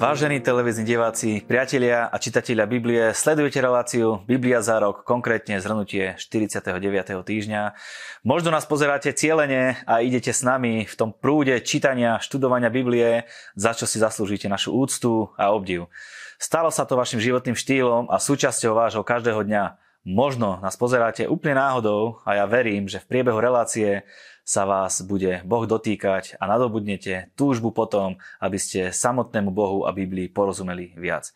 Vážení televízni diváci, priatelia a čitatelia Biblie, sledujete reláciu Biblia za rok, konkrétne zhrnutie 49. týždňa. Možno nás pozeráte cieľene a idete s nami v tom prúde čítania, študovania Biblie, za čo si zaslúžite našu úctu a obdiv. Stalo sa to vašim životným štýlom a súčasťou vášho každého dňa. Možno nás pozeráte úplne náhodou a ja verím, že v priebehu relácie sa vás bude Boh dotýkať a nadobudnete túžbu potom, aby ste samotnému Bohu a Biblii porozumeli viac.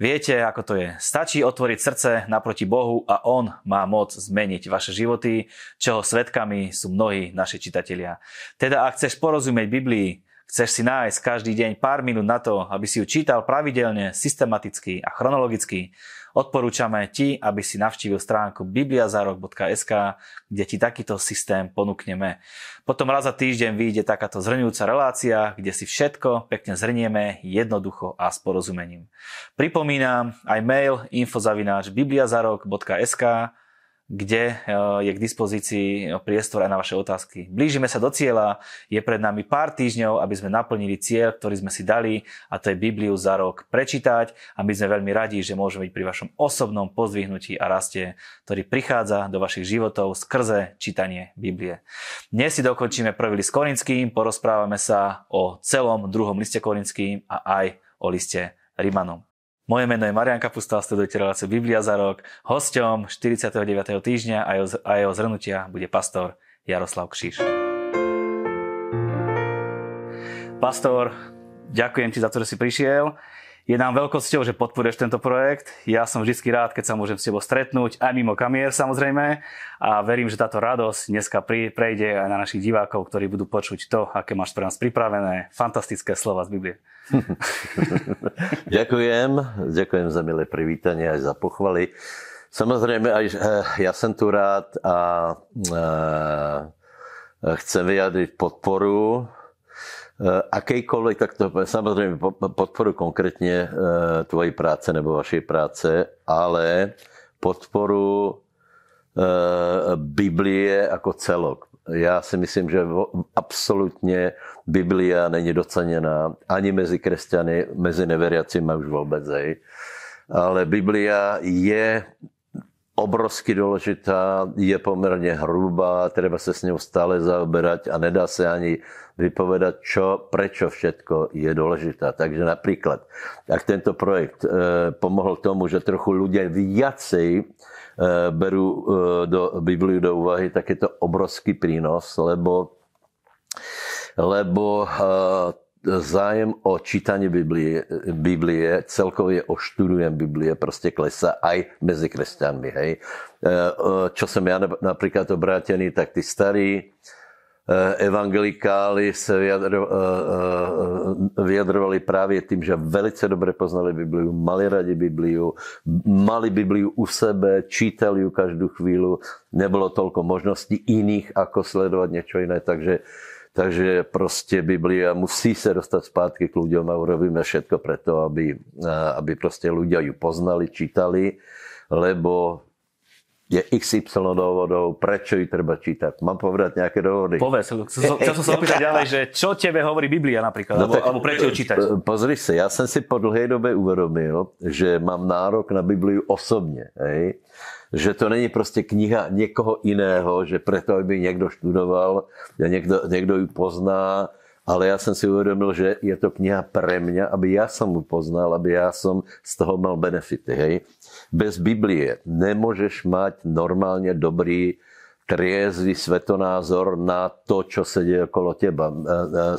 Viete, ako to je. Stačí otvoriť srdce naproti Bohu a On má moc zmeniť vaše životy, čoho svetkami sú mnohí naši čitatelia. Teda ak chceš porozumieť Biblii, chceš si nájsť každý deň pár minút na to, aby si ju čítal pravidelne, systematicky a chronologicky, Odporúčame ti, aby si navštívil stránku bibliazarok.sk, kde ti takýto systém ponúkneme. Potom raz za týždeň vyjde takáto zhrňujúca relácia, kde si všetko pekne zhrnieme jednoducho a s porozumením. Pripomínam aj mail infozavináč bibliazarok.sk, kde eh, je k dispozícii priestor aj na vaše otázky. Blížime sa do cieľa, je pred nami pár týždňov, aby sme naplnili cieľ, ktorý sme si dali a to je Bibliu za rok prečítať a my sme veľmi radi, že môžeme byť pri vašom osobnom pozdvihnutí a raste, ktorý prichádza do vašich životov skrze čítanie Biblie. Dnes si dokončíme prvý list Korinským, porozprávame sa o celom druhom liste Korinským a aj o liste Rimanom. Moje meno je Marian Kapustal, sledujete reláciu Biblia za rok. Hosťom 49. týždňa a jeho, a jeho zhrnutia bude pastor Jaroslav Kšiš. Pastor, ďakujem ti za to, že si prišiel. Je nám veľkosťou, že podporuješ tento projekt. Ja som vždy rád, keď sa môžem s tebou stretnúť, aj mimo kamier samozrejme. A verím, že táto radosť dneska prejde aj na našich divákov, ktorí budú počuť to, aké máš pre nás pripravené fantastické slova z Biblie. ďakujem, ďakujem za milé privítanie aj za pochvaly. Samozrejme, aj eh, ja som tu rád a eh, chcem vyjadriť podporu akejkoľvek, tak to samozrejme podporu konkrétne tvojej práce nebo vašej práce, ale podporu Biblie ako celok. Já si myslím, že absolutně Biblia není doceněná ani mezi křesťany, mezi neveriacimi už vůbec. Hej. Ale Biblia je obrovsky důležitá, je poměrně hrubá, treba se s ňou stále zaoberať a nedá se ani vypovedať, čo, prečo všetko je dôležitá. Takže napríklad, ak tento projekt e, pomohol tomu, že trochu ľudia viacej Eh, berú eh, do Bibliu do úvahy, tak je to obrovský prínos, lebo, lebo eh, zájem o čítanie Biblie, Biblie, celkově o študujem Biblie, prostě klesá aj mezi kresťanmi. Hej. Čo som ja napríklad obrátený, tak tí starí Eh, evangelikáli se vyjadro, vyjadrovali právě tím, že velice dobře poznali Bibliu, mali radi Bibliu, mali Bibliu u sebe, čítali ju každou chvíli, nebylo tolko možností iných, ako sledovat něco jiné, takže takže prostě Biblia musí se dostat zpátky k ľuďom a urobíme všetko preto, aby, aby prostě ľudia ju poznali, čítali, lebo je XY dôvodov, prečo ju treba čítať. Mám povedať nejaké dôvody? Povedz, chcel som sa opýtať ďalej, že čo tebe hovorí Biblia napríklad, no alebo, tak, alebo prečo ju čítať? Pozri sa, ja som si po dlhej dobe uvedomil, že mám nárok na Bibliu osobne. Hej? Že to není prostě kniha někoho iného, že preto, aby někdo študoval, někdo, někdo ju pozná, ale ja som si uvedomil, že je to kniha pre mňa, aby ja som ju poznal, aby ja som z toho mal benefity. Hej? Bez Biblie nemôžeš mať normálne dobrý triezvy svetonázor na to, čo sa deje okolo teba. E, e,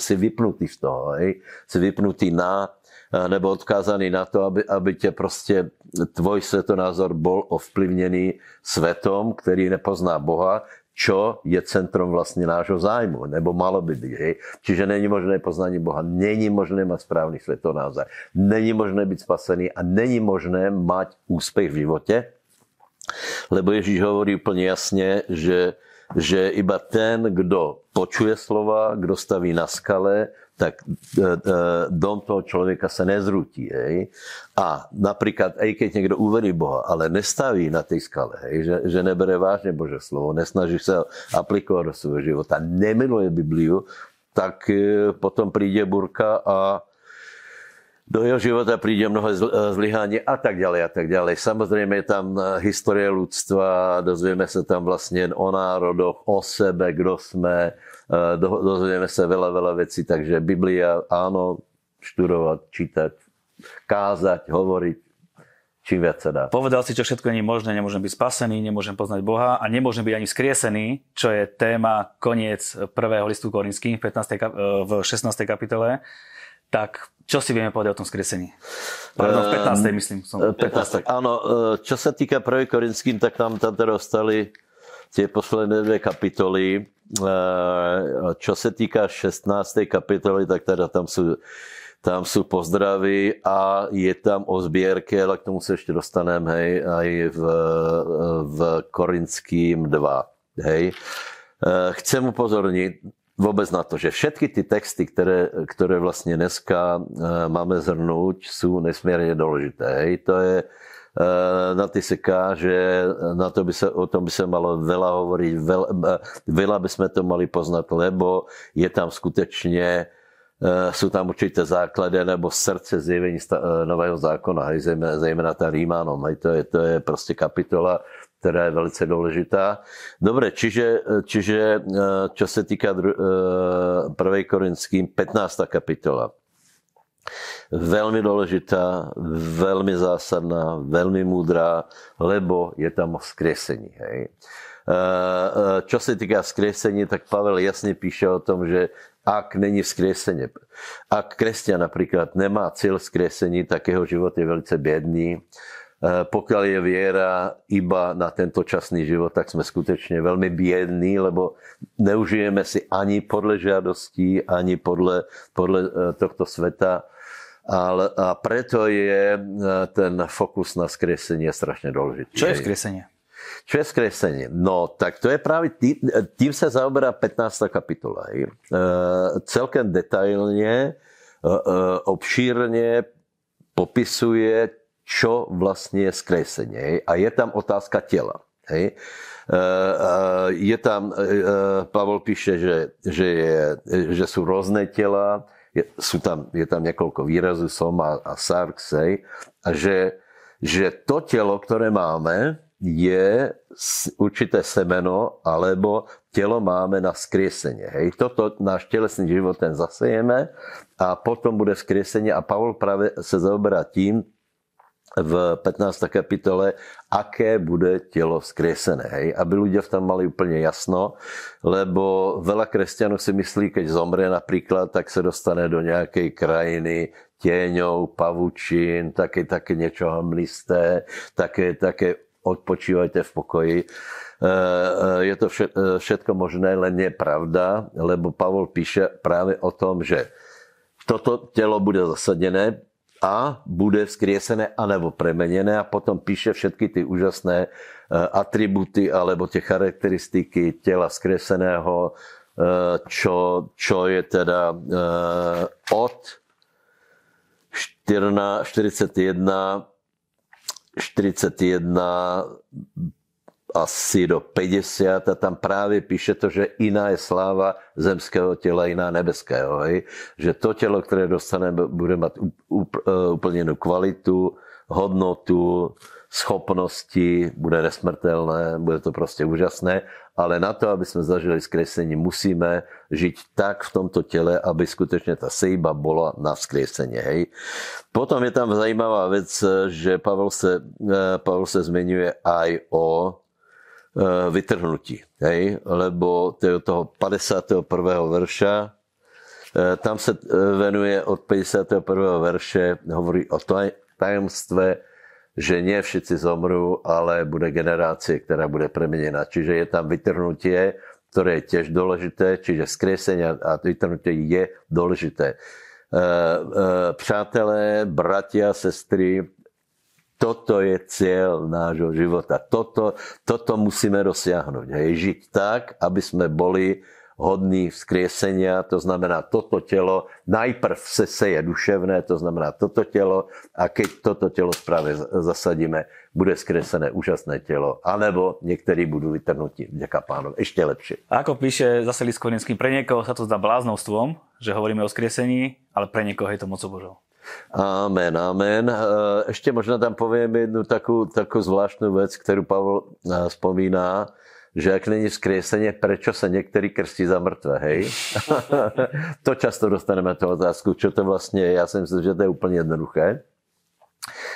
si vypnutý z toho, hej? si vypnutý na nebo odkázaný na to, aby, aby ťa proste tvoj svetonázor bol ovplyvnený svetom, ktorý nepozná Boha, čo je centrom vlastne nášho zájmu, nebo malo by byť. Hej? Čiže není možné poznanie Boha, není možné mať správny svetonázor, není možné byť spasený a není možné mať úspech v živote, lebo Ježíš hovorí úplne jasne, že, že iba ten, kdo počuje slova, kdo staví na skale, tak e, e, dom toho človeka sa nezrúti. Hej? A napríklad, aj keď niekto uverí Boha, ale nestaví na tej skale, hej? Že, že nebere vážne Bože slovo, nesnaží sa aplikovať do svojho života, nemiluje Bibliu, tak e, potom príde burka a do jeho života príde mnoho zlyhání a tak ďalej a tak ďalej. Samozrejme je tam historie ľudstva, dozvieme sa tam vlastne o národoch, o sebe, kdo sme, dozvieme sa veľa, veľa vecí, takže Biblia, áno, študovať, čítať, kázať, hovoriť, čím viac sa dá. Povedal si, čo všetko nie je možné, nemôžem byť spasený, nemôžem poznať Boha a nemôžem byť ani skriesený, čo je téma koniec prvého listu Korinským v, 15, v 16. kapitole. Tak čo si vieme povedať o tom skriesení? Pardon, v 15. Ehm, myslím. Som 15. 15. Áno, e, čo sa týka prvej Korinským, tak tam, tam teda ostali tie posledné dve kapitoly. E, čo sa týka 16. kapitoly, tak teda tam sú tam sú pozdravy a je tam o zbierke, ale k tomu sa ešte dostanem, hej, aj v, v Korinským 2, hej. Chcem upozorniť vôbec na to, že všetky ty texty, ktoré, ktoré vlastne dneska e, máme zhrnúť, sú nesmierne dôležité, hej. To je e, na ty seká, že na to by sa, o tom by sa malo veľa hovoriť, veľa, veľa by sme to mali poznať, lebo je tam skutečne Eh, sú tam určité základy nebo srdce zjevení nového zákona, hej, zejména tá Rímanom. Hej, to, je, to je proste kapitola, ktorá je velice dôležitá. Dobre, čiže, čiže eh, čo sa týka 1. Korinským, 15. kapitola. Veľmi dôležitá, veľmi zásadná, veľmi múdrá, lebo je tam o skriesení. Hej. Čo sa týka skriesení, tak Pavel jasne píše o tom, že ak není vzkriesenie. Ak kresťan napríklad nemá cieľ vzkriesení, tak jeho život je velice biedný. E, pokiaľ je viera iba na tento časný život, tak sme skutečne veľmi biední, lebo neužijeme si ani podľa žiadostí, ani podľa, podľa e, tohto sveta. A preto je e, ten fokus na skriesenie strašne dôležitý. Čo je vzkriesenie? Čo je skresenie? No, tak to je práve tým, tým sa zaoberá 15. kapitola. E, celkem detailne, e, e, obšírne popisuje, čo vlastne je skresenie. A je tam otázka tela. Hej. E, e, je tam, e, Pavol píše, že, že, je, že sú rôzne tela, je, sú tam, je tam niekoľko výrazov, soma a sarx, hej, a že, že to telo, ktoré máme, je určité semeno, alebo telo máme na skriesenie. Hej. Toto náš telesný život ten zasejeme a potom bude skriesenie a Pavol práve sa zaoberá tým, v 15. kapitole, aké bude telo skriesené. Hej? Aby ľudia v tom mali úplne jasno, lebo veľa kresťanov si myslí, keď zomrie napríklad, tak sa dostane do nejakej krajiny tieňov, pavučín, také, také niečo hamlisté, také, také odpočívajte v pokoji. E, e, je to e, všetko možné, len nie pravda, lebo Pavol píše práve o tom, že toto telo bude zasadené a bude vzkriesené anebo premenené a potom píše všetky ty úžasné atributy alebo tie charakteristiky tela vzkrieseného, čo, čo je teda od 41 41 asi do 50 a tam práve píše to, že iná je sláva zemského tela, iná nebeského. Hej? Že to telo, ktoré dostane, bude mať úplne inú kvalitu, hodnotu, schopnosti, bude nesmrtelné, bude to proste úžasné ale na to, aby sme zažili skresenie, musíme žiť tak v tomto tele, aby skutečne tá sejba bola na vzkriesenie. Hej. Potom je tam zajímavá vec, že Pavel sa, e, Pavel sa zmenuje aj o e, vytrhnutí. Hej? Lebo toho 51. verša, e, tam sa venuje od 51. verše, hovorí o tajomstve že nie všetci zomrú, ale bude generácie, ktorá bude premenená. Čiže je tam vytrhnutie, ktoré je tiež dôležité, čiže skriesenie a vytrhnutie je dôležité. Přátelé, bratia, sestry, toto je cieľ nášho života. Toto, toto musíme dosiahnuť. Hej, žiť tak, aby sme boli hodný vzkriesenia, to znamená toto telo, najprv se seje duševné, to znamená toto telo a keď toto telo správne zasadíme, bude skresené úžasné telo, anebo niektorí budú vytrhnutí, vďaka pánov, ešte lepšie. Ako píše zase Liskorinský, pre niekoho sa to zdá bláznovstvom, že hovoríme o skriesení, ale pre niekoho je to mocou Božou. Amen, amen. E, ešte možno tam poviem jednu takú, takú zvláštnu vec, ktorú Pavel e, spomína, že ak není vzkriesenie, prečo sa niektorí krstí za mŕtve, hej? to často dostaneme tú otázku, čo to vlastne je. Ja si myslím, že to je úplne jednoduché.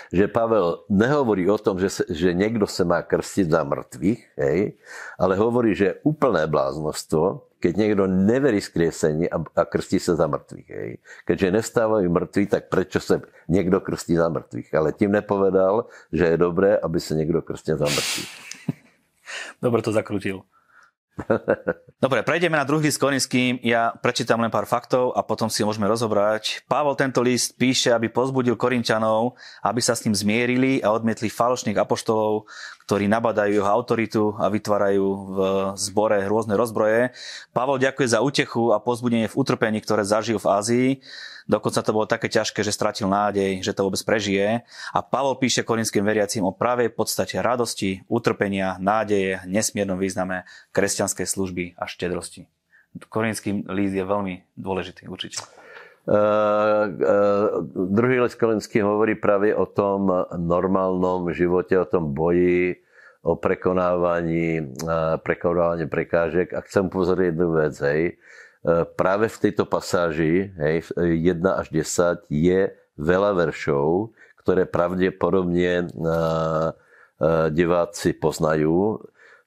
Že Pavel nehovorí o tom, že, se, že niekto sa má krstiť za mŕtvych, hej? ale hovorí, že je úplné bláznostvo, keď niekto neverí skriesení a, a krstí sa za mŕtvych. Hej. Keďže nestávajú mŕtvi, tak prečo sa niekto krstí za mŕtvych? Ale tým nepovedal, že je dobré, aby sa niekto krstil za mŕtvych. Dobre to zakrutil. Dobre, prejdeme na druhý list Korinským. Ja prečítam len pár faktov a potom si môžeme rozobrať. Pavol tento list píše, aby pozbudil Korinčanov, aby sa s ním zmierili a odmietli falošných apoštolov, ktorí nabadajú jeho autoritu a vytvárajú v zbore rôzne rozbroje. Pavol ďakuje za útechu a pozbudenie v utrpení, ktoré zažijú v Ázii. Dokonca to bolo také ťažké, že stratil nádej, že to vôbec prežije. A Pavol píše korinským veriacim o pravej podstate radosti, utrpenia, nádeje, nesmiernom význame kresťanskej služby a štedrosti. Korinský líst je veľmi dôležitý, určite. Uh, uh, druhý list Korinský hovorí práve o tom normálnom živote, o tom boji, o prekonávaní, uh, prekonávaní prekážek. A chcem upozorniť jednu vec, hej. Práve v tejto pasáži, hej, 1 až 10, je veľa veršov, ktoré pravdepodobne diváci poznajú,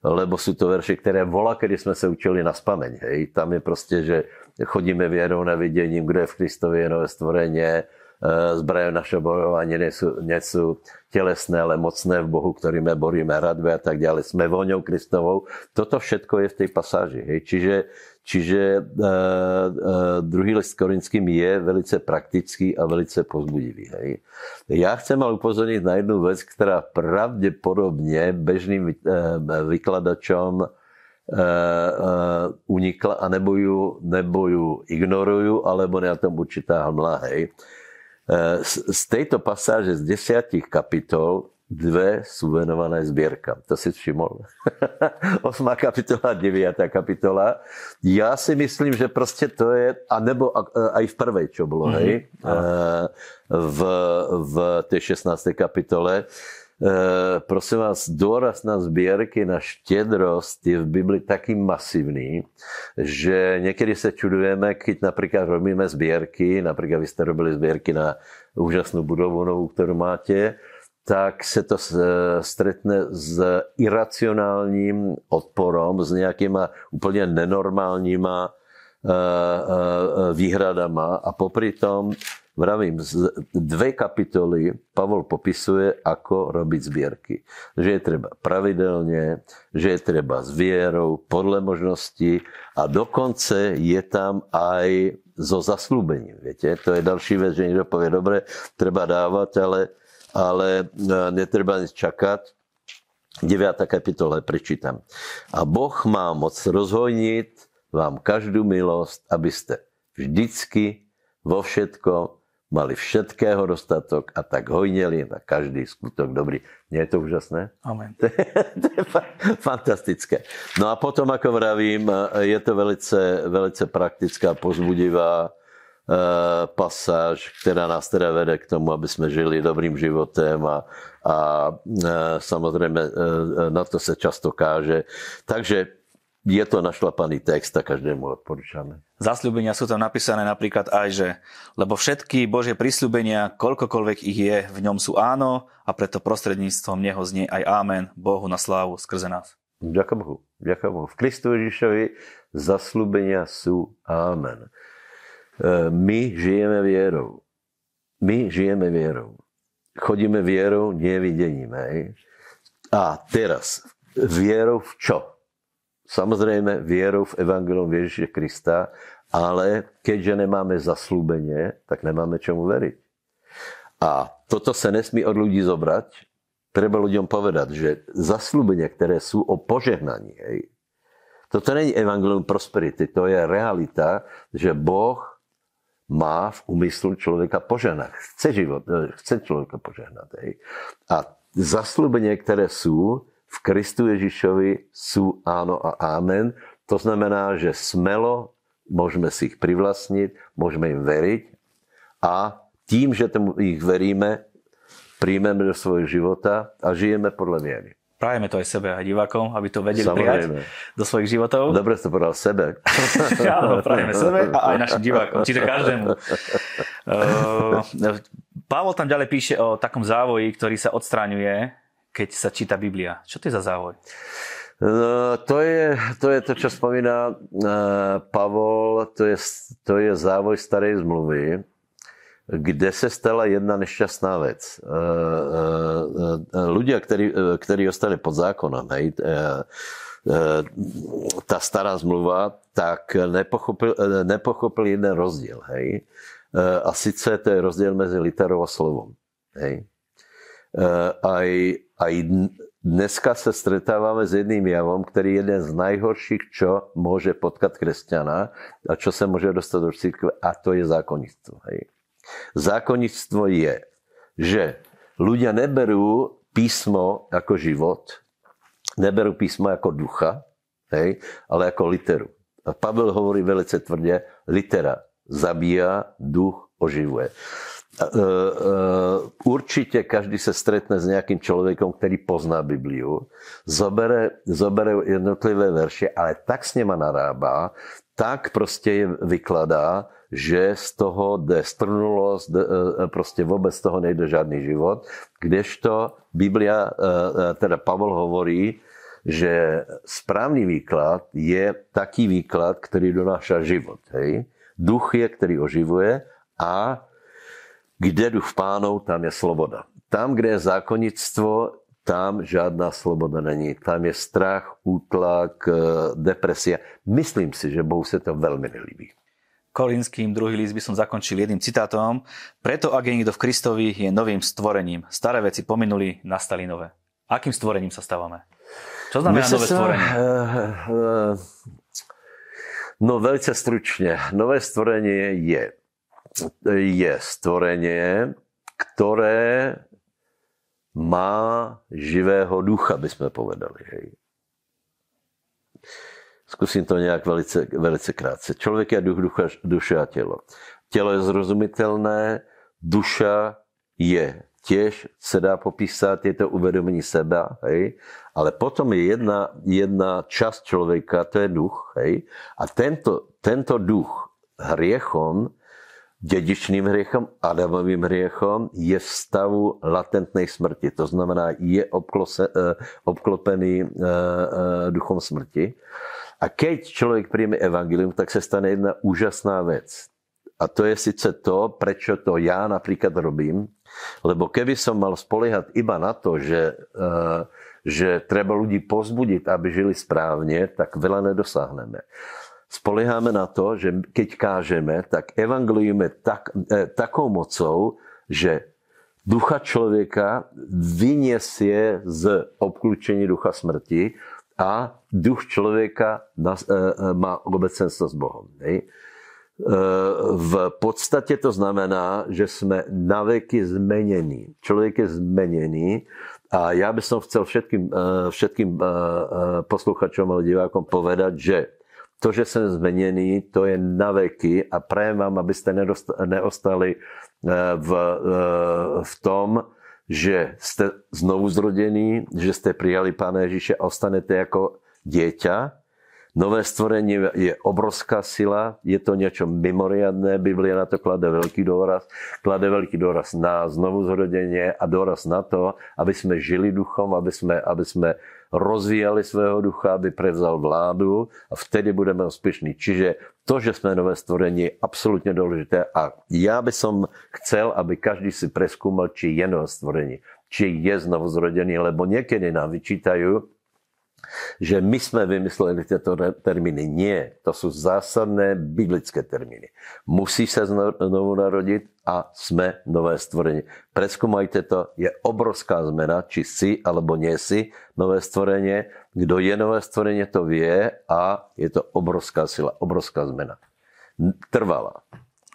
lebo sú to verše, ktoré volá, kedy sme sa učili na spameň. Hej. Tam je proste, že chodíme vierou na videní, kdo je v Kristovi je nové stvorenie, e, zbraje naše bojovanie nie sú, nie sú telesné, ale mocné v Bohu, ktorými boríme radve a tak ďalej. Sme voňou Kristovou. Toto všetko je v tej pasáži. Hej. Čiže, čiže uh, uh, druhý list korinským je velice praktický a velice pozbudivý. Hej. Ja chcem ale upozorniť na jednu vec, ktorá pravdepodobne bežným uh, vykladačom Eh, eh, unikla a nebo ju, nebo ju ignorujú, alebo na tom určitá hmla. Hej. Eh, z, tejto pasáže z desiatich kapitol dve sú venované zbierkam. To si všimol. Osmá kapitola, deviatá kapitola. Ja si myslím, že proste to je, a nebo aj v prvej, čo bolo, mm-hmm. hej, v, v tej 16. kapitole, prosím vás, dôraz na zbierky, na štedrosť je v Bibli taký masívny, že niekedy sa čudujeme, keď napríklad robíme zbierky, napríklad vy ste robili zbierky na úžasnú budovu novú, ktorú máte, tak sa to stretne s iracionálním odporom, s nejakýma úplne nenormálnyma eh, eh, výhradama a popri tom Vravím, dve kapitoly Pavol popisuje, ako robiť zbierky. Že je treba pravidelne, že je treba s vierou, podľa možností a dokonce je tam aj so zaslúbením. Viete? To je další vec, že niekto povie, dobre, treba dávať, ale, ale e, netreba nič čakať. 9. kapitola prečítam. A Boh má moc rozhojniť vám každú milosť, aby ste vždycky vo všetkom mali všetkého dostatok a tak hojneli na každý skutok dobrý. Nie je to úžasné? Amen. To je, to je fantastické. No a potom, ako vravím, je to velice, velice praktická, pozbudivá uh, pasáž, ktorá nás teda vede k tomu, aby sme žili dobrým životem a, a samozrejme uh, na to sa často káže. Takže je to našlapaný text a každému odporúčame. Zasľúbenia sú tam napísané napríklad aj, že lebo všetky Božie prisľúbenia, koľkokoľvek ich je, v ňom sú áno a preto prostredníctvom Neho znie aj ámen Bohu na slávu skrze nás. Ďakujem Bohu. Ďakujem Bohu. V Kristu Ježišovi zasľúbenia sú ámen. E, my žijeme vierou. My žijeme vierou. Chodíme vierou, nie videním. Hej? A teraz, vierou v čo? Samozrejme vierou v Evangelium Ježiša Krista, ale keďže nemáme zaslúbenie, tak nemáme čomu veriť. A toto sa nesmí od ľudí zobrať. Treba ľuďom povedať, že zaslúbenia, ktoré sú o požehnaní, hej, toto není evangelium prosperity, to je realita, že Boh má v úmyslu človeka požehnať. Chce, život, eh, chce človeka požehnať. Hej. A zaslúbenia, ktoré sú, v Kristu Ježišovi sú áno a amen. To znamená, že smelo môžeme si ich privlastniť, môžeme im veriť a tím, že tomu ich veríme, príjmeme do svojho života a žijeme podľa viery. Prajeme to aj sebe, aj divákom, aby to vedeli Samozrejme. prijať do svojich životov. Dobre si to povedal sebe. Áno, prajeme sebe a aj našim divákom, čiže každému. Uh, Pavol tam ďalej píše o takom závoji, ktorý sa odstraňuje, keď sa číta Biblia. Čo to je za závoj? No, to, je, to je to, čo spomína uh, Pavol, to je, to je závoj starej zmluvy, kde se stala jedna nešťastná. Uh, uh, ľudia, ktorí, ktorí ostali pod zákonom, hej, tá stará zmluva, tak nepochopil, nepochopil jeden rozdiel. Hej. A sice to je rozdiel mezi literou a slovom. Hej. Aj, aj Dneska se stretáváme s jedným javom, který je jeden z najhorších, čo může potkat křesťana a čo se může dostat do církve, a to je zákonnictvo. Hej. Zákonnictvo je, že ľudia neberú písmo jako život, neberú písmo jako ducha, hej, ale jako literu. A Pavel hovorí velice tvrdě, litera zabíja, duch oživuje. E, e, určite každý sa stretne s nejakým človekom, ktorý pozná Bibliu, zobere, zobere jednotlivé verše, ale tak s nima narába, tak proste je vykladá, že z toho jde strnulosť, e, proste vôbec z toho nejde žádný život. Kdežto Biblia, teda Pavel hovorí, že správny výklad je taký výklad, ktorý donáša život. Hej? Duch je, ktorý oživuje a kde duch pánov, tam je sloboda. Tam, kde je zákonnictvo, tam žádná sloboda není. Tam je strach, útlak, eh, depresia. Myslím si, že Bohu se to veľmi nelíbí. Kolinským druhý list by som zakončil jedným citátom. Preto, ak je niekto v Kristovi, je novým stvorením. Staré veci pominuli, nastali nové. Akým stvorením sa stávame? Čo znamená nové sa, stvorenie? Uh, uh, no veľce stručne. Nové stvorenie je je stvorenie, ktoré má živého ducha, by sme povedali. Hej. Zkusím to nějak velice, velice krátce. Člověk je duch, ducha, duše a tělo. Tělo je zrozumitelné, duša je tiež se dá popísat, je to uvedomení seba, hej? ale potom je jedna, jedna časť člověka, to je duch, hej? a tento, tento duch hriechom Dedičným hriechom, Adamovým hriechom je v stavu latentnej smrti. To znamená, je obklose, eh, obklopený eh, eh, duchom smrti. A keď človek príjme evangelium, tak sa stane jedna úžasná vec. A to je sice to, prečo to ja napríklad robím, lebo keby som mal spoliehať iba na to, že, že treba ľudí pozbudiť, aby žili správne, tak veľa nedosáhneme spolieháme na to, že keď kážeme, tak evangeliujeme tak, e, takou mocou, že ducha človeka vyniesie z obklúčení ducha smrti a duch človeka e, e, má obecenstvo s Bohom. Hej? V podstate to znamená, že sme naveky zmenení. Človek je zmenený a ja by som chcel všetkým, všetkým posluchačom alebo divákom povedať, že to, že jsem zmeněný, to je na veky a prajem vám, abyste neostali eh, v, eh, v tom, že jste znovu zrodený, že jste přijali Pána Ježíše a ostanete jako dieťa. Nové stvorení je obrovská sila, je to něco mimoriadné, Biblia na to klade velký důraz, klade velký důraz na znovu zrodeně a důraz na to, aby jsme žili duchom, aby jsme, aby jsme rozvíjali svého ducha, aby prevzal vládu a vtedy budeme úspěšní. Čiže to, že jsme nové stvorení, je absolutně důležité a já by som chcel, aby každý si preskúmal, či je nové stvorení, či je znovu zrodený, lebo někdy nám vyčítají, že my jsme vymysleli tyto termíny. Nie, to jsou zásadné biblické termíny. Musí se znovu narodit a jsme nové stvorení. Preskúmajte to, je obrovská zmena, či si alebo nie si nové stvorenie. Kdo je nové stvorenie, to vie a je to obrovská sila, obrovská zmena. Trvalá.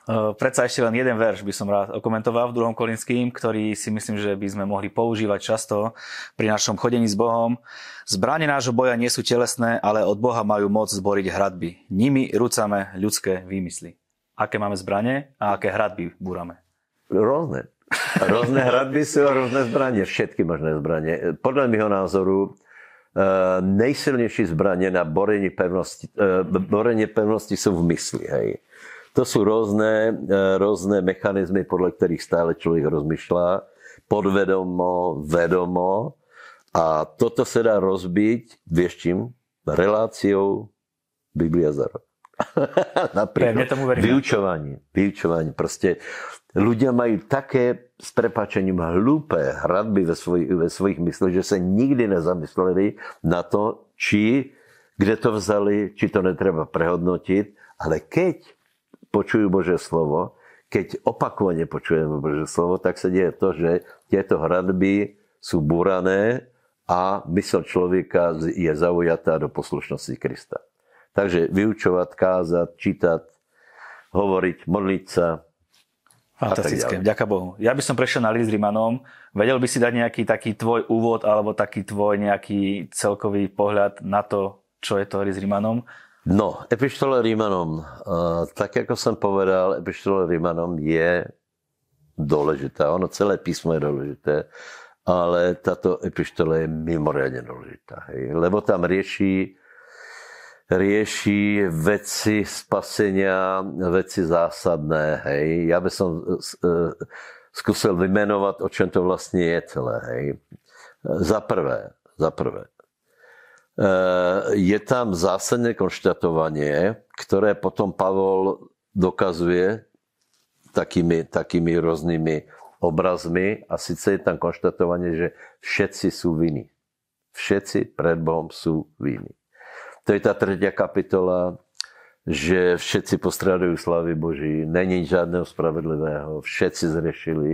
Predsa ešte len jeden verš by som rád okomentoval v druhom Kolinským, ktorý si myslím, že by sme mohli používať často pri našom chodení s Bohom. Zbranie nášho boja nie sú telesné, ale od Boha majú moc zboriť hradby. Nimi rúcame ľudské výmysly. Aké máme zbranie a aké hradby búrame? Rôzne. Rôzne hradby sú a rôzne zbranie. Všetky možné zbranie. Podľa mého názoru e, nejsilnejší zbranie na borenie pevnosti, e, borenie pevnosti sú v mysli. Hej. To sú rôzne, e, rôzne mechanizmy, podľa ktorých stále človek rozmýšľa. Podvedomo, vedomo. A toto sa dá rozbiť, vieš čím? Reláciou Biblia za rok. Napríklad. Ja, tomu verím. Vyučovanie. Vyučovanie. Proste ľudia majú také s prepačením hlúpe hradby ve, svoj, ve svojich mysloch, že sa nikdy nezamysleli na to, či, kde to vzali, či to netreba prehodnotiť. Ale keď počujú Bože slovo, keď opakovane počujeme Bože slovo, tak sa deje to, že tieto hradby sú burané a mysl človeka je zaujatá do poslušnosti Krista. Takže vyučovať, kázať, čítať, hovoriť, modliť sa. Fantastické, ďaká Bohu. Ja by som prešiel na list Rimanom. Vedel by si dať nejaký taký tvoj úvod alebo taký tvoj nejaký celkový pohľad na to, čo je to list Rimanom? No, epištola Rímanom, tak ako som povedal, epištola Rímanom je dôležitá. Ono celé písmo je dôležité, ale táto epištola je mimoriadne dôležitá. Hej? Lebo tam rieši rieši veci spasenia, veci zásadné. Hej. Ja by som e, skúsil vymenovať, o čom to vlastne je celé. Hej. Za prvé, za prvé. E, je tam zásadné konštatovanie, ktoré potom Pavol dokazuje takými, takými rôznymi obrazmi a síce je tam konštatovanie, že všetci sú viny. Všetci pred Bohom sú viny. To je tá tretia kapitola, že všetci postrádajú slavy Boží, není žiadneho spravedlivého, všetci zrešili.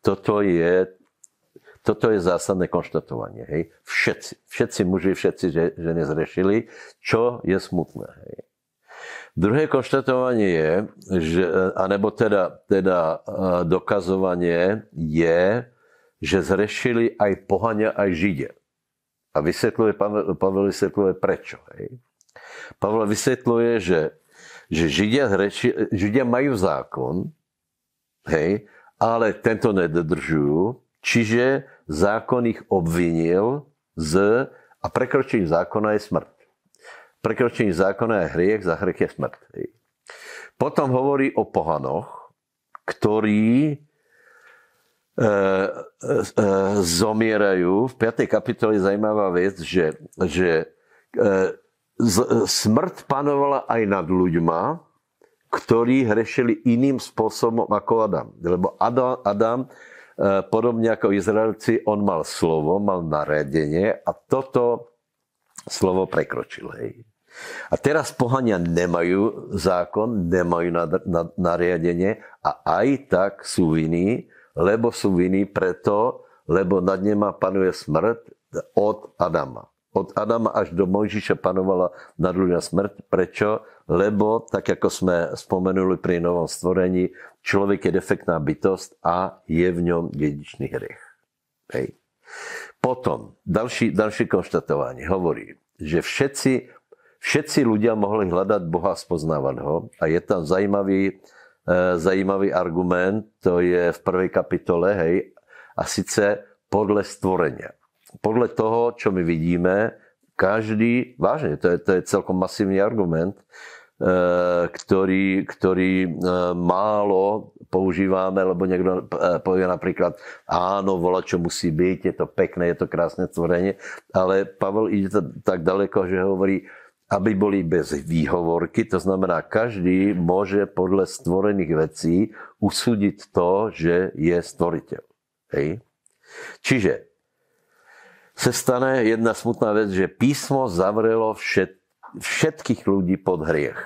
Toto je, toto je zásadné konštatovanie. Hej? Všetci, všetci muži, všetci ženy zrešili, čo je smutné. Hej? Druhé konštatovanie je, že, anebo teda, teda dokazovanie je, že zrešili aj pohania, aj židia. A vysvetľuje, Pavel, vysvetľuje prečo. Hej. Pavel vysvetľuje, že, že Židia, hreči, Židia majú zákon, hej, ale tento nedodržujú, čiže zákon ich obvinil z, a prekročením zákona je smrť. Prekročením zákona je hriech, za hriech je smrť. Potom hovorí o pohanoch, ktorí E, e, e, zomierajú. V 5. kapitole je zaujímavá vec, že, že smrť panovala aj nad ľuďma, ktorí hrešili iným spôsobom ako Adam. Lebo Adam, Adam podobne ako Izraelci, on mal slovo, mal naredenie a toto slovo prekročil. Hej. A teraz pohania nemajú zákon, nemajú nariadenie a aj tak sú viní, lebo sú viny preto, lebo nad nema panuje smrť od Adama. Od Adama až do Mojžiša panovala nad ľuďa smrť. Prečo? Lebo, tak ako sme spomenuli pri novom stvorení, človek je defektná bytosť a je v ňom dedičný hriech. Hej. Potom, ďalší, ďalší konštatovanie hovorí, že všetci, všetci ľudia mohli hľadať Boha a spoznávať ho. A je tam zajímavý E, zajímavý argument, to je v prvej kapitole, hej, a sice podle stvorenia. Podle toho, čo my vidíme, každý, vážne, to je, to je celkom masívny argument, e, ktorý, ktorý e, málo používame, lebo niekto povie napríklad, áno, vola, čo musí byť, je to pekné, je to krásne stvorenie, ale Pavel ide tak daleko, že hovorí, aby boli bez výhovorky, to znamená, každý môže podľa stvorených vecí usúdiť to, že je stvoriteľ. Hej? Čiže sa stane jedna smutná vec, že písmo zavrelo všet, všetkých ľudí pod hriech.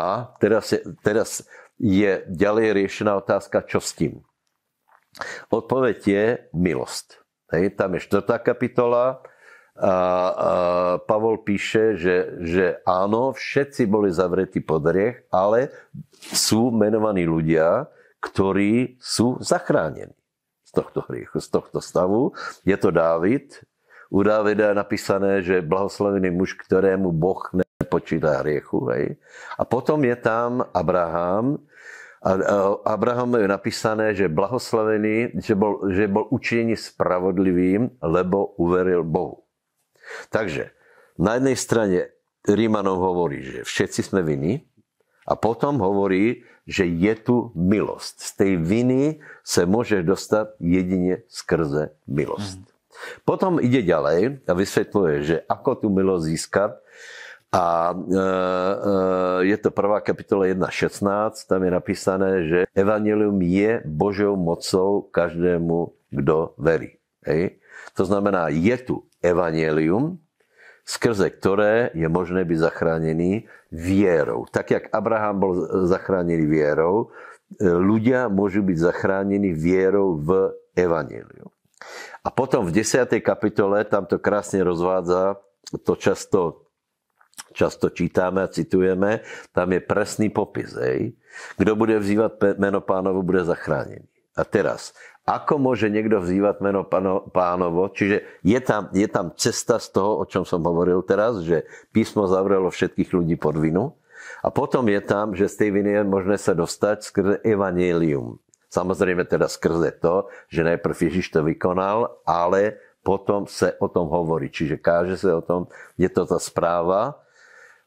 A teraz je, teraz je ďalej riešená otázka, čo s tým. Odpoveď je milosť. Hej, tam je 4. kapitola, a, a Pavol píše, že, že áno, všetci boli zavretí pod hriech, ale sú menovaní ľudia, ktorí sú zachránení z tohto hriechu, z tohto stavu. Je to Dávid. U Dávida je napísané, že blahoslavený muž, ktorému Boh nepočíta hriechu. Hej. A potom je tam Abraham A Abraham je napísané, že blahoslavený, že bol, že bol učení spravodlivým, lebo uveril Bohu. Takže na jednej strane Rímanom hovorí, že všetci sme viny a potom hovorí, že je tu milosť. Z tej viny sa môže dostať jedine skrze milosť. Mm. Potom ide ďalej a vysvetľuje, že ako tú milosť získať a e, e, je to prvá kapitola 1.16, tam je napísané, že Evangelium je Božou mocou každému, kdo verí. Hej? To znamená, je tu Evangelium, skrze ktoré je možné byť zachránený vierou. Tak, jak Abraham bol zachránený vierou, ľudia môžu byť zachránení vierou v Evangelium. A potom v 10. kapitole tam to krásne rozvádza, to často často čítáme a citujeme, tam je presný popis. Hej. Kdo bude vzývať meno pánovo, bude zachránený. A teraz, ako môže niekto vzývať meno pánovo? Čiže je tam, je tam cesta z toho, o čom som hovoril teraz, že písmo zavrelo všetkých ľudí pod vinu. A potom je tam, že z tej viny je možné sa dostať skrze evanílium. Samozrejme teda skrze to, že najprv Ježiš to vykonal, ale potom sa o tom hovorí. Čiže káže sa o tom, je to tá správa,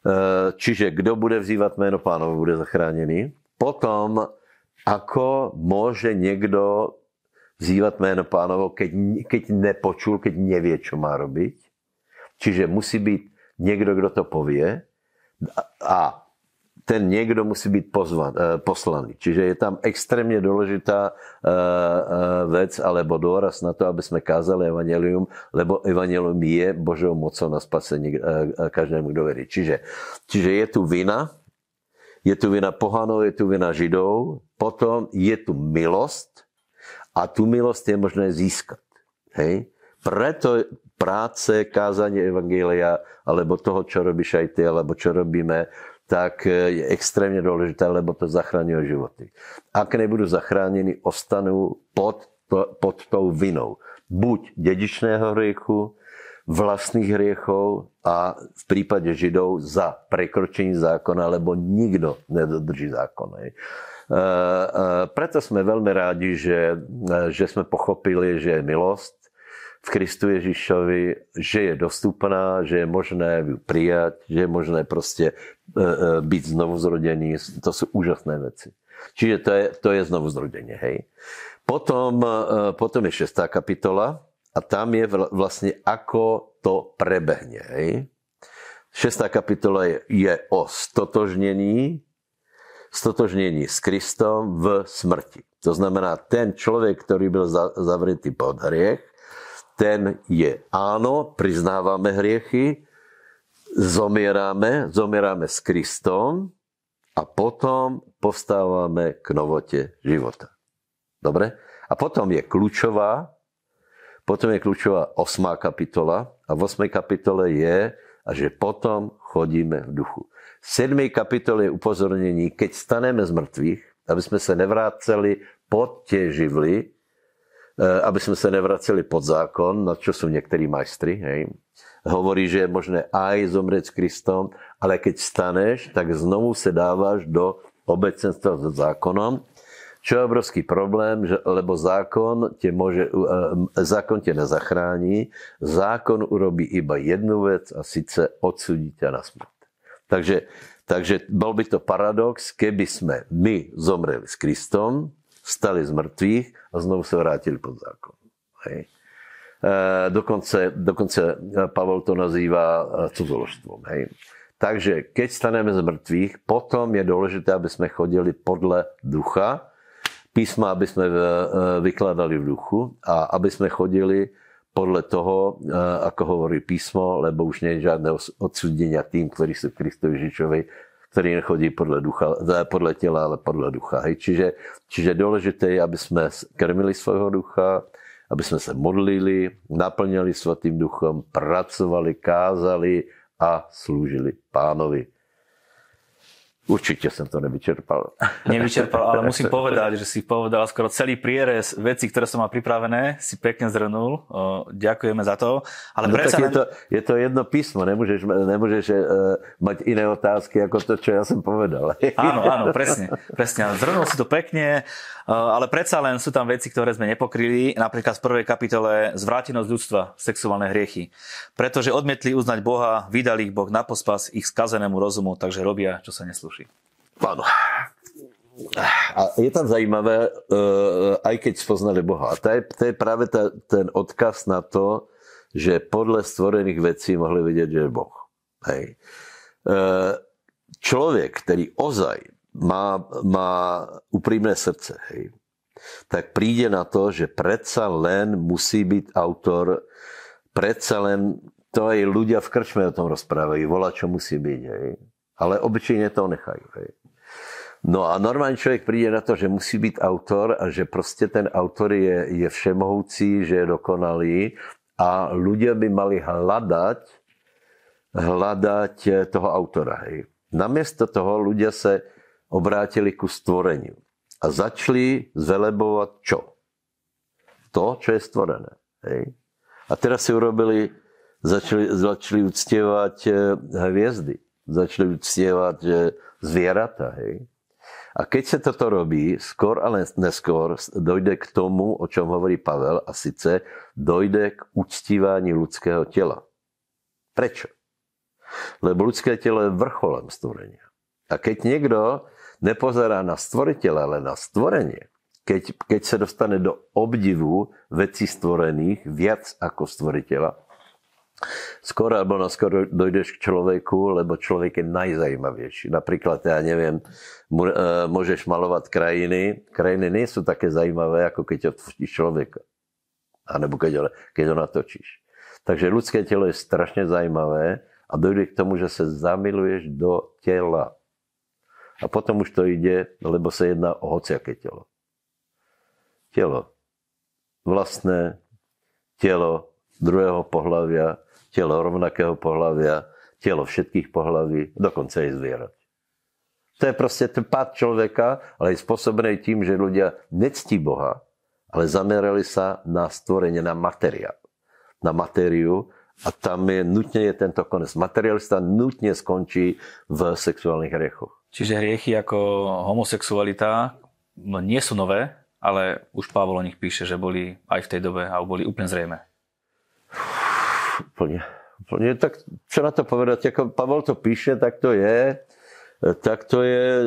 Eh, čiže kto bude vzývať meno pánovo, bude zachránený. Potom, ako môže niekto vzývať meno pánovo, keď, keď nepočul, keď nevie, čo má robiť. Čiže musí byť niekto, kto to povie. A ten niekto musí byť pozvan, eh, poslaný. Čiže je tam extrémne dôležitá eh, eh, vec alebo dôraz na to, aby sme kázali evanelium, lebo evanelium je Božou mocou na spasenie každému, kto verí. Čiže, čiže je tu vina, je tu vina pohanov, je tu vina židov, potom je tu milosť a tu milosť je možné získať. Hej? Preto práce, kázanie Evangelia, alebo toho, čo robíš aj ty, alebo čo robíme, tak e, je extrémne dôležité, lebo to zachraňuje životy. Ak nebudú zachránení, ostanú pod, pod tou vinou. Buď dedičného hriechu, vlastných hriechov a v prípade Židov za prekročení zákona, lebo nikto nedodrží zákon. E, e, preto sme veľmi rádi, že, že sme pochopili, že je milosť, v Kristu Ježišovi, že je dostupná, že je možné ju prijať, že je možné proste e, byť znovu zrodený. To sú úžasné veci. Čiže to je, to je znovu zrodenie. Hej. Potom, potom je šestá kapitola a tam je vlastne ako to prebehne. Hej. Šestá kapitola je, je o stotožnení, stotožnení s Kristom v smrti. To znamená, ten človek, ktorý byl zavretý pod hriech, ten je áno, priznávame hriechy, zomierame, zomierame s Kristom a potom povstávame k novote života. Dobre? A potom je kľúčová, potom je kľúčová osmá kapitola a v osmej kapitole je, a že potom chodíme v duchu. V 7. kapitole je upozornení, keď staneme z mŕtvych, aby sme sa nevráceli pod tie živly, E, aby sme sa nevraceli pod zákon, na čo sú niektorí majstri. Hej. Hovorí, že je možné aj zomrieť s Kristom, ale keď staneš, tak znovu sa dávaš do obecenstva so zákonom, čo je obrovský problém, že, lebo zákon, te môže, e, zákon te nezachráni, zákon urobí iba jednu vec a síce odsúdi ťa na smrť. Takže, takže bol by to paradox, keby sme my zomreli s Kristom, stali z mŕtvych a znovu sa vrátili pod zákon. Hej. E, dokonce, dokonce Pavel to nazýva e, cudzoložstvom. Hej. Takže keď staneme z mŕtvych, potom je dôležité, aby sme chodili podľa ducha, písma, aby sme e, vykladali v duchu a aby sme chodili podľa toho, ako hovorí písmo, lebo už nie je žiadne odsúdenia tým, ktorí sú Kristovi Ježišovej, ktorý nechodí podľa, ducha, podľa tela, ale podľa ducha. Hej. Čiže, čiže dôležité je, aby sme krmili svojho ducha, aby sme sa modlili, naplňali svatým duchom, pracovali, kázali a slúžili pánovi. Určite som to nevyčerpal. Nevyčerpal, ale musím povedať, že si povedal skoro celý prierez veci, ktoré som mal pripravené, si pekne zhrnul. Ďakujeme za to. Ale no tak je, to, je to jedno písmo, nemôžeš, nemôžeš uh, mať iné otázky ako to, čo ja som povedal. Áno, áno, presne. presne. Zhrnul si to pekne, uh, ale predsa len sú tam veci, ktoré sme nepokryli. Napríklad v prvej kapitole zvrátenosť ľudstva, sexuálne hriechy. Pretože odmietli uznať Boha, vydali ich Boh na pospas ich skazenému rozumu, takže robia, čo sa neslúši duši. Áno. A je tam zajímavé, eh, aj keď spoznali Boha. A to je, to je práve ta, ten odkaz na to, že podle stvorených vecí mohli vidieť, že je Boh. Hej. Eh, člověk, který ozaj má, má úprimné srdce, hej, tak príde na to, že predsa len musí byť autor, predsa len, to aj ľudia v krčme o tom rozprávajú, volá, čo musí byť. Hej ale obyčejne to nechajú. Hej. No a normálny človek príde na to, že musí byť autor a že proste ten autor je, je všemohúci, že je dokonalý a ľudia by mali hľadať, hľadať toho autora. Hej. Namiesto toho ľudia sa obrátili ku stvoreniu a začali zvelebovať čo? To, čo je stvorené. Hej. A teraz si urobili, začali, začali uctievať eh, hviezdy začali uctievať zvieratá. Hej. A keď sa toto robí, skôr ale neskôr dojde k tomu, o čom hovorí Pavel, a sice dojde k uctívání ľudského tela. Prečo? Lebo ľudské telo je vrcholem stvorenia. A keď niekto nepozerá na stvoriteľa, ale na stvorenie, keď, keď sa dostane do obdivu vecí stvorených viac ako stvoriteľa, skoro alebo skoro dojdeš k človeku, lebo človek je najzajímavejší. Napríklad, ja neviem, e, môžeš malovať krajiny. Krajiny nie sú také zajímavé, ako keď odfotíš človeka. A nebo keď ho, keď ho natočíš. Takže ľudské telo je strašne zajímavé a dojde k tomu, že sa zamiluješ do tela. A potom už to ide, lebo sa jedná o hociaké telo. Telo. Vlastné telo druhého pohľavia, telo rovnakého pohľavia, telo všetkých pohlaví, dokonca aj zvierat. To je proste ten pád človeka, ale je spôsobený tým, že ľudia nectí Boha, ale zamerali sa na stvorenie, na materiál. Na matériu a tam je nutne je tento konec. Materialista nutne skončí v sexuálnych hriechoch. Čiže hriechy ako homosexualita no, nie sú nové, ale už Pavol o nich píše, že boli aj v tej dobe a boli úplne zrejme úplne, úplne, tak na to povedať, ako Pavel to píše, tak to je, tak to je e,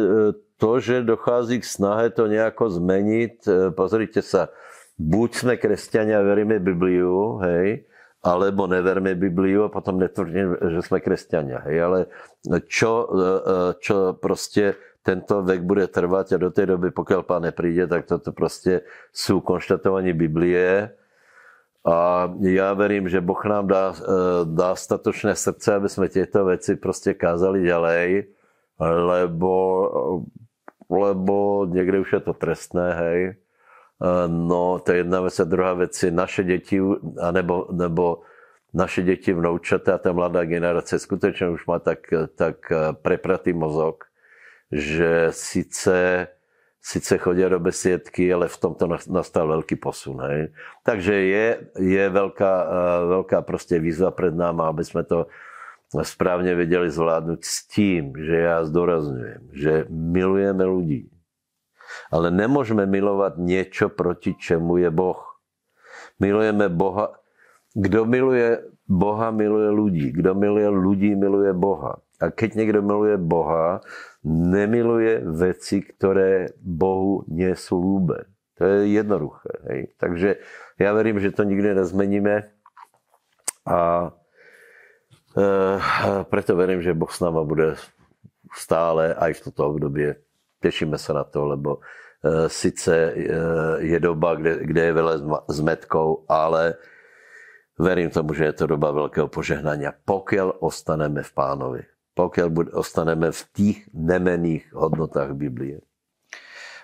to, že dochází k snahe to nejako zmeniť. E, pozrite sa, buď sme kresťania a veríme Bibliu, hej, alebo neverme Bibliu a potom netvrdím, že sme kresťania. Hej, ale čo, e, čo proste tento vek bude trvať a do tej doby, pokiaľ pán nepríde, tak toto proste sú konštatovanie Biblie, a já verím, že Boh nám dá, e, dá statočné srdce, aby jsme tieto veci prostě kázali ďalej, lebo, lebo někde už je to trestné, hej. E, no, to je jedna vec. A druhá vec je naše děti, anebo, nebo naše děti, vnoučata, ta mladá generace skutečně už má tak, tak prepratý mozog, že sice sice chodia do besiedky, ale v tomto nastal veľký posun. Hej. Takže je, je veľká, eh, veľká proste výzva pred náma, aby sme to správne vedeli zvládnuť s tým, že ja zdôrazňujem, že milujeme ľudí. Ale nemôžeme milovať niečo, proti čemu je Boh. Milujeme Boha. Kto miluje Boha, miluje ľudí. Kto miluje ľudí, miluje Boha. A keď niekto miluje Boha, nemiluje veci, ktoré Bohu nie sú lúbe. To je jednoduché. Hej. Takže ja verím, že to nikdy nezmeníme a e, preto verím, že Boh s náma bude stále aj v toto obdobie. Tešíme sa na to, lebo e, sice e, je doba, kde, kde je veľa zmetkov, ale verím tomu, že je to doba veľkého požehnania, pokiaľ ostaneme v pánovi pokiaľ ostaneme v tých nemených hodnotách Biblie.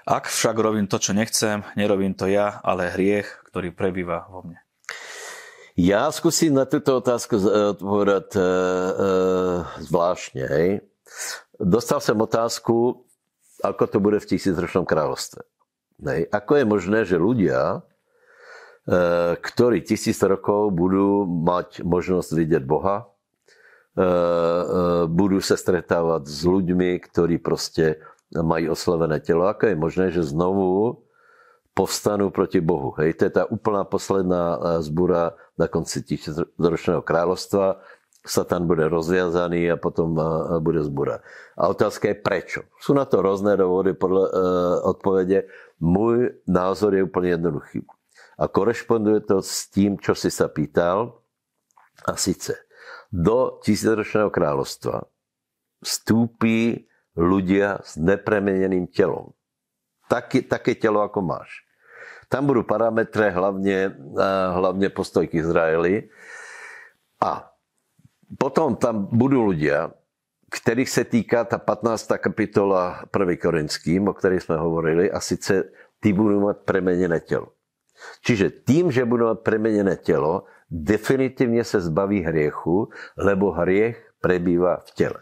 Ak však robím to, čo nechcem, nerobím to ja, ale hriech, ktorý prebýva vo mne. Ja skúsim na túto otázku odpovedať e, e, zvláštne. Hej. dostal som otázku, ako to bude v tisícročnom kráľovstve. Nej, ako je možné, že ľudia, e, ktorí tisíc rokov budú mať možnosť vidieť Boha, budú sa stretávať s ľuďmi, ktorí proste majú oslovené telo. Ako je možné, že znovu povstanú proti Bohu. Hej, to je tá úplná posledná zbúra na konci tisícročného kráľovstva. Satan bude rozviazaný a potom bude zbúra. A otázka je prečo. Sú na to rôzne dôvody podľa odpovede. Môj názor je úplne jednoduchý. A korešponduje to s tým, čo si sa pýtal. A síce, do tisícročného kráľovstva vstúpi ľudia s nepremeneným telom. Také, také telo, ako máš. Tam budú parametre, hlavne, hlavne postoj k Izraeli. A potom tam budú ľudia, ktorých sa týka tá 15. kapitola 1. Korinským, o ktorej sme hovorili, a síce tí budú mať premenené telo. Čiže tým, že budú mať premenené telo, definitívne sa zbaví hriechu, lebo hriech prebýva v tele.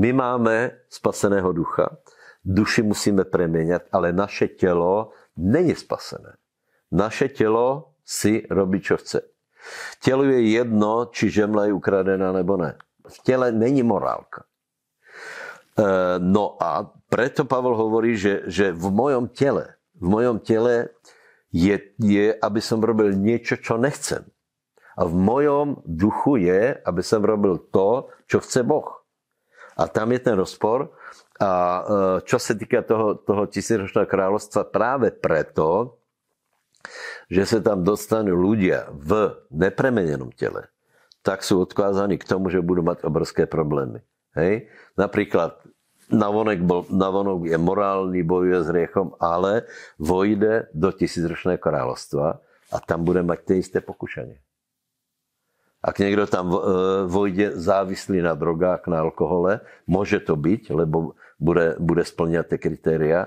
My máme spaseného ducha, duši musíme premeniať, ale naše telo není spasené. Naše telo si robí, čo chce. Telu je jedno, či žemla je ukradená nebo ne v tele není morálka. E, no a preto Pavel hovorí, že, že v mojom tele, v mojom tele je, je, aby som robil niečo, čo nechcem. A v mojom duchu je, aby som robil to, čo chce Boh. A tam je ten rozpor. A e, čo sa týka toho, toho tisíročného kráľovstva, práve preto, že sa tam dostanú ľudia v nepremenenom tele, tak sú odkázaní k tomu, že budú mať obrovské problémy. Hej? Napríklad navonok, bol, navonok je morálny, bojuje s riechom, ale vojde do tisícročného kráľovstva a tam bude mať tie isté pokušanie. Ak niekto tam e, vojde závislý na drogách, na alkohole, môže to byť, lebo bude, bude splňať tie kritéria.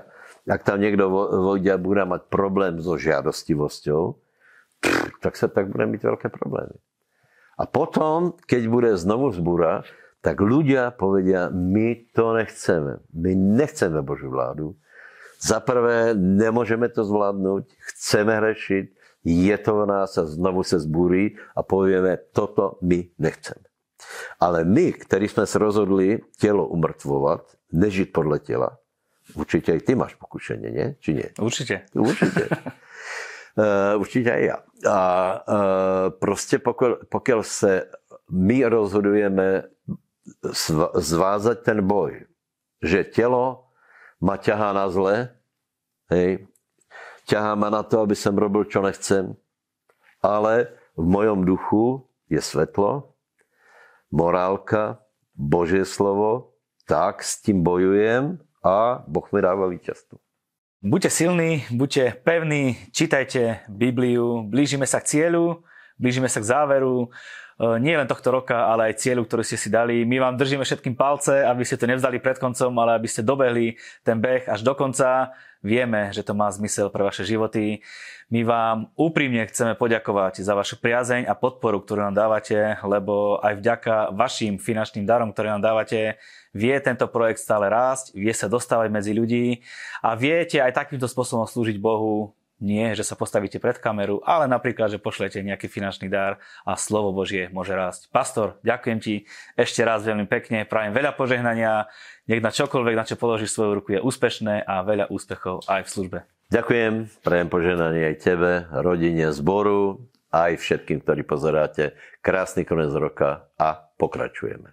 Ak tam niekto vojde a bude mať problém so žiadostivosťou, tak sa tak bude mať veľké problémy. A potom, keď bude znovu zbúra, tak ľudia povedia, my to nechceme. My nechceme Božiu vládu. Za prvé, nemôžeme to zvládnuť, chceme hrešiť, je to v nás a znovu sa zbúri a povieme, toto my nechceme. Ale my, ktorí sme sa rozhodli telo umrtvovať, nežiť podľa tela, určite aj ty máš pokušenie, nie? Či nie? Určite. Určite. Uh, určite aj ja. A uh, proste pokiaľ, pokiaľ sa my rozhodujeme zvázať ten boj, že telo ma ťahá na zle, hej, ťahá ma na to, aby som robil, čo nechcem, ale v mojom duchu je svetlo, morálka, Božie slovo, tak s tým bojujem a Boh mi dáva víťazstvo. Buďte silní, buďte pevní, čítajte Bibliu, blížime sa k cieľu, blížime sa k záveru, nie len tohto roka, ale aj cieľu, ktorý ste si dali. My vám držíme všetkým palce, aby ste to nevzdali pred koncom, ale aby ste dobehli ten beh až do konca. Vieme, že to má zmysel pre vaše životy. My vám úprimne chceme poďakovať za vašu priazeň a podporu, ktorú nám dávate, lebo aj vďaka vašim finančným darom, ktoré nám dávate, vie tento projekt stále rásť, vie sa dostávať medzi ľudí a viete aj takýmto spôsobom slúžiť Bohu, nie, že sa postavíte pred kameru, ale napríklad, že pošlete nejaký finančný dar a slovo Božie môže rásť. Pastor, ďakujem ti ešte raz veľmi pekne, prajem veľa požehnania, nech na čokoľvek, na čo položíš svoju ruku, je úspešné a veľa úspechov aj v službe. Ďakujem, prajem požehnanie aj tebe, rodine, zboru, aj všetkým, ktorí pozeráte. Krásny konec roka a pokračujeme.